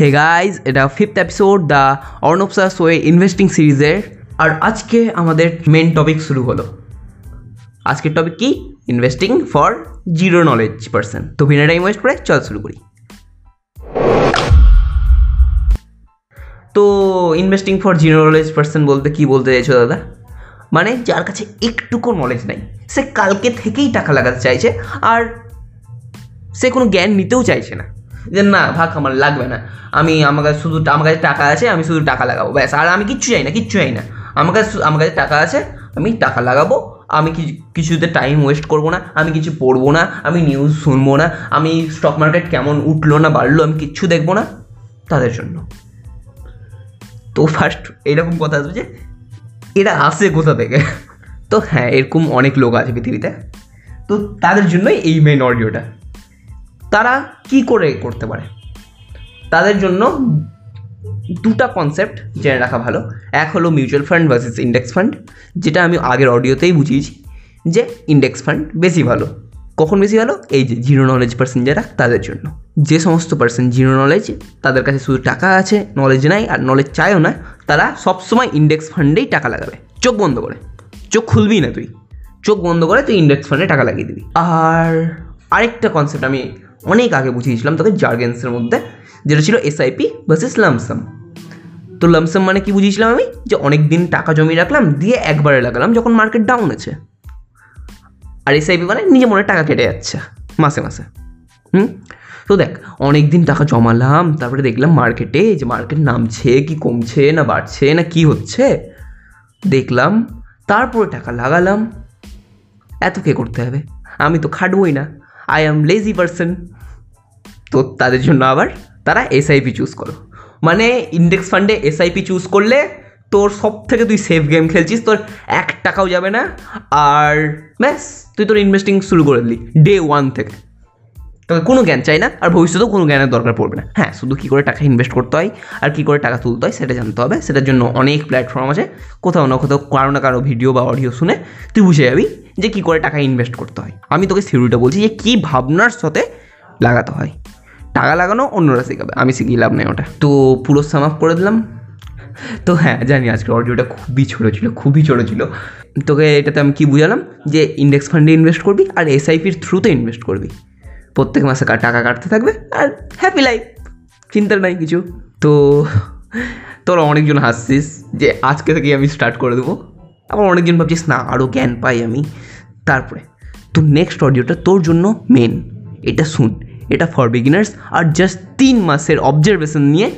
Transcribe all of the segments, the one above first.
হে guys এটা fifth episode the অর্ণবসা সোয়ে ইনভেস্টিং সিরিজের আর আজকে আমাদের মেন টপিক শুরু হলো। আজকের টপিক কি? Investing for zero knowledge person তো বিনা ওয়েস্ট করে চল শুরু করি। তো investing for zero knowledge person বলতে কি বলতে চাইছো দাদা? মানে যার কাছে একটুকু নলেজ নাই। সে কালকে থেকেই টাকা লাগাতে চাইছে, আর সে কোনো জ্ঞান নিতেও চাইছে না। যে না, ভাগ আমার লাগবে না। আমি আমার কাছে শুধু আমার কাছে টাকা আছে, আমি শুধু টাকা লাগাবো, ব্যাস। আর আমি কিচ্ছু চাই না, কিচ্ছু চাই না। আমার কাছে আমার কাছে টাকা আছে, আমি টাকা লাগাবো। আমি কিছু কিছুতে টাইম ওয়েস্ট করব না, আমি কিছু পড়ব না, আমি নিউজ শুনব না, আমি স্টক মার্কেট কেমন উঠল না বাড়লো, আমি কিচ্ছু দেখব না, তাদের জন্য। তো ফার্স্ট এরকম কথা আসবে যে, এরা আসে কোথা থেকে? তো হ্যাঁ এরকম অনেক লোক আছে পৃথিবীতে। তো তাদের জন্যই এই মেন অডিওটা তারা কি করে করতে পারে? তাদের জন্য দুটা কনসেপ্ট জেনে রাখা ভালো। এক হলো mutual fund versus index fund যেটা আমি আগের অডিওতেই বুঝিয়েছি যে ইন্ডেক্স ফান্ড বেশি ভালো। কখন বেশি ভালো? এই যে জিরো নলেজ পার্সন যারা, তাদের জন্য। যে সমস্ত পার্সন জিরো নলেজ তাদের কাছে শুধু টাকা আছে নলেজ নাই আর নলেজ চায়ও না, তারা সবসময় ইন্ডেক্স ফান্ডেই টাকা লাগাবে। চোখ বন্ধ করে। চোখ খুলবি না তুই। চোখ বন্ধ করে তুই ইন্ডেক্স ফান্ডে টাকা লাগিয়ে দিবি। আর আরেকটা কনসেপ্ট আমি অনেক আগে বুঝিয়েছিলাম তাদের জার্গেন্সের মধ্যে, যেটা ছিল এসআইপি ভার্সেস লামসাম তো লামসাম মানে কি বুঝিয়েছিলাম আমি? যে অনেক দিন টাকা জমিয়ে রাখলাম, দিয়ে একবারে লাগালাম যখন মার্কেট ডাউন আছে। আর এসআইপি মানে নিজে মনে টাকা কেটে যাচ্ছে, মাসে মাসে। হুম? তো দেখ অনেক দিন টাকা জমালাম, তারপরে দেখলাম মার্কেটে যে মার্কেট নামছে, কি কমছে, না বাড়ছে, না কি হচ্ছে। দেখলাম, তারপরে টাকা লাগালাম। এত কে করতে হবে? আমি তো খাটবই না। আই অ্যাম লেজি পারসন তো তাদের জন্য আবার তারা এসআইপি চুজ করো। মানে ইন্ডেক্স ফান্ডে এসআইপি চুজ করলে তোর সব থেকে তুই সেফ গেম খেলছিস, তোর এক টাকাও যাবে না, আর ব্যাস, তুই তোর ইনভেস্টিং শুরু করে দিলি ডে ওয়ান থেকে। তোকে কোনো জ্ঞান চাই না, আর ভবিষ্যতেও কোনো জ্ঞানের দরকার পড়বে না। হ্যাঁ শুধু কী করে টাকা ইনভেস্ট করতে হয়, আর কী করে টাকা তুলতে হয়, সেটা জানতে হবে। সেটার জন্য অনেক প্ল্যাটফর্ম আছে। কোথাও না কোথাও কারও না কারও ভিডিও বা অডিও শুনে তুই বুঝে যাবি। যে কী করে টাকা ইনভেস্ট করতে হয়। আমি তোকে থিওরিটা বলছি যে কী ভাবনার সাথে লাগাতে হয়। টাকা লাগানো অন্যরা শেখাবে, আমি শিখিয়ে লাভ নেই ওটা। তো পুরো সাম আপ করে দিলাম। তো হ্যাঁ জানি আজকের অডিওটা খুবই ছোটো ছিল, খুবই ছোটো ছিল। তোকে এটাতে আমি কী বুঝালাম? যে ইন্ডেক্স ফান্ডে ইনভেস্ট করবি আর এসআইপির থ্রুতে ইনভেস্ট করবি। প্রত্যেক মাসে টাকা কাটতে থাকবে আর হ্যাপি লাইফ চিন্তার নাই কিছু। তো তোরা অনেকজন হাসছিস যে আজকে থেকে আমি স্টার্ট করে দেবো। আবার অনেকজন ভাবছিস, না আরও জ্ঞান পাই আমি। তারপরে, তো নেক্সট অডিওটা তোর জন্য মেন এটা শুন, এটা ফর বিগিনার্স আর জাস্ট তিন মাসের অবজারভেশন নিয়ে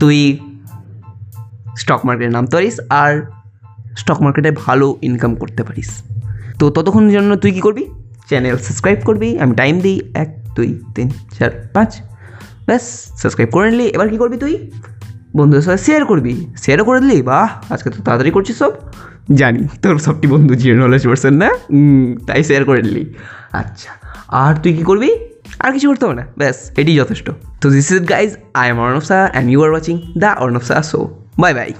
তুই স্টক মার্কেটে নামতে পারিস আর স্টক মার্কেটে ভালো ইনকাম করতে পারিস। তো ততক্ষণ জন্য তুই কী করবি? চ্যানেল সাবস্ক্রাইব করবি। আমি টাইম দিই, এক, দুই, তিন, চার, পাঁচ। ব্যাস সাবস্ক্রাইব করে নিলি। এবার কী করবি তুই? বন্ধুদের সাথে শেয়ার করবি? শেয়ারও করে দিলি? বাহ, আজকে তো তাড়াতাড়ি করছিস সব। জানি, তোর সবটি বন্ধু জিরো নলেজ পার্সন না? তাই শেয়ার করে দিলি। আচ্ছা আর তুই কী করবি? আর কিছু করতে হবে না। ব্যাস, এটি যথেষ্ট। তো this is guys I am Arnab Saha and you are watching the Arnab Shah show bye bye